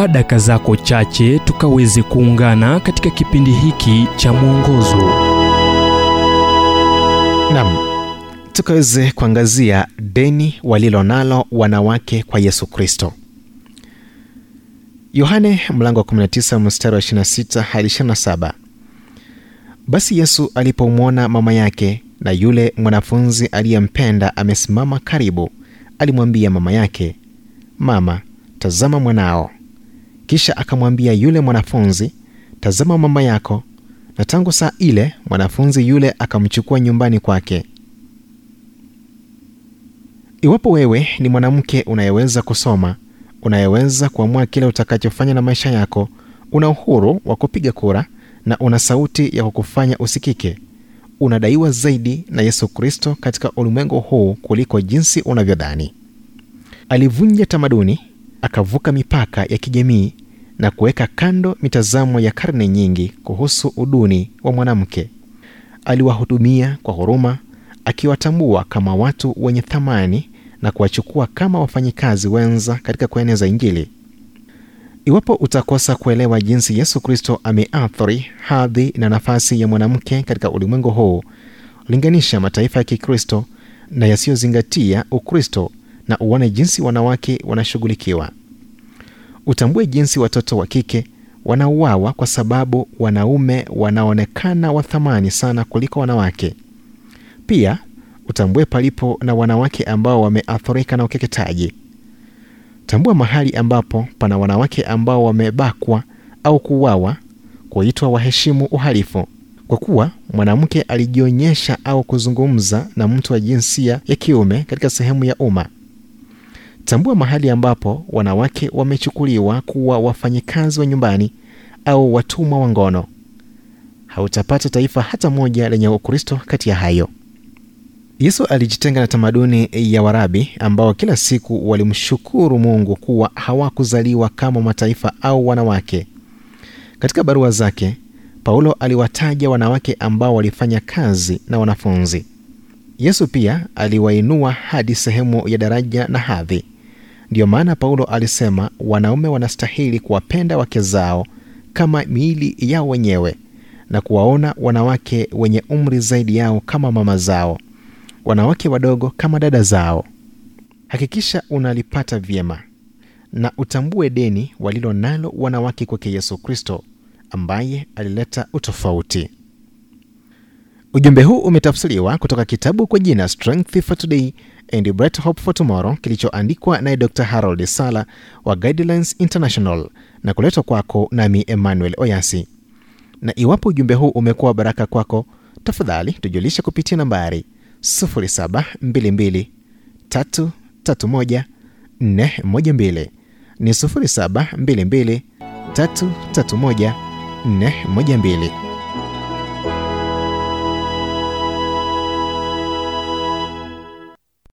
chukua daka zako chache tukaweze kuungana katika kipindi hiki cha mwongozo. Nam tukaweze kuangazia deni walilonalo wanawake kwa yesu kristo. Yohane mlango wa 19 mstari wa 26 hadi 27 basi yesu alipomwona mama yake na yule mwanafunzi aliyempenda amesimama karibu alimwambia mama yake mama tazama mwanao kisha akamwambia yule mwanafunzi tazama mama yako. Na tangu saa ile mwanafunzi yule akamchukua nyumbani kwake. Iwapo wewe ni mwanamke unayeweza kusoma unayeweza kuamua kile utakachofanya na maisha yako una uhuru wa kupiga kura na una sauti ya kukufanya usikike. Unadaiwa zaidi na yesu kristo katika ulimwengu huu kuliko jinsi unavyodhani. Alivunja tamaduni akavuka mipaka ya kijamii na kuweka kando mitazamo ya karne nyingi kuhusu uduni wa mwanamke. Aliwahudumia kwa huruma akiwatambua kama watu wenye thamani na kuwachukua kama wafanyikazi wenza katika kueneza injili. Iwapo utakosa kuelewa jinsi yesu kristo ameathiri hadhi na nafasi ya mwanamke katika ulimwengu huu linganisha mataifa ya kikristo na yasiyozingatia ukristo na uone jinsi wanawake wanashughulikiwa. Utambue jinsi watoto wa kike wanauawa kwa sababu wanaume wanaonekana wa thamani sana kuliko wanawake. Pia utambue palipo na wanawake ambao wameathirika na ukeketaji. Tambua mahali ambapo pana wanawake ambao wamebakwa au kuuawa kuitwa waheshimu uhalifu. Kwa kuwa mwanamke alijionyesha au kuzungumza na mtu wa jinsia ya kiume katika sehemu ya umma tambua mahali ambapo wanawake wamechukuliwa kuwa wafanyikazi wa nyumbani au watumwa wa ngono. Hautapata taifa hata moja lenye ukristo kati ya hayo. Yesu alijitenga na tamaduni ya warabi ambao kila siku walimshukuru mungu kuwa hawakuzaliwa kama mataifa au wanawake. Katika barua zake paulo aliwataja wanawake ambao walifanya kazi na wanafunzi. Yesu pia aliwainua hadi sehemu ya daraja na hadhi ndiyo maana paulo alisema wanaume wanastahili kuwapenda wake zao kama miili yao wenyewe na kuwaona wanawake wenye umri zaidi yao kama mama zao wanawake wadogo kama dada zao. Hakikisha unalipata vyema na utambue deni walilo nalo wanawake kwake yesu kristo ambaye alileta utofauti. Ujumbe huu umetafsiriwa kutoka kitabu kwa jina strength for today and bright hope for tomorrow kilichoandikwa naye dr. Harold sala wa guidelines international na kuletwa kwako nami emmanuel oyasi. Na iwapo ujumbe huu umekuwa baraka kwako tafadhali tujulishe kupitia nambari 722331412 ni 0722 331 412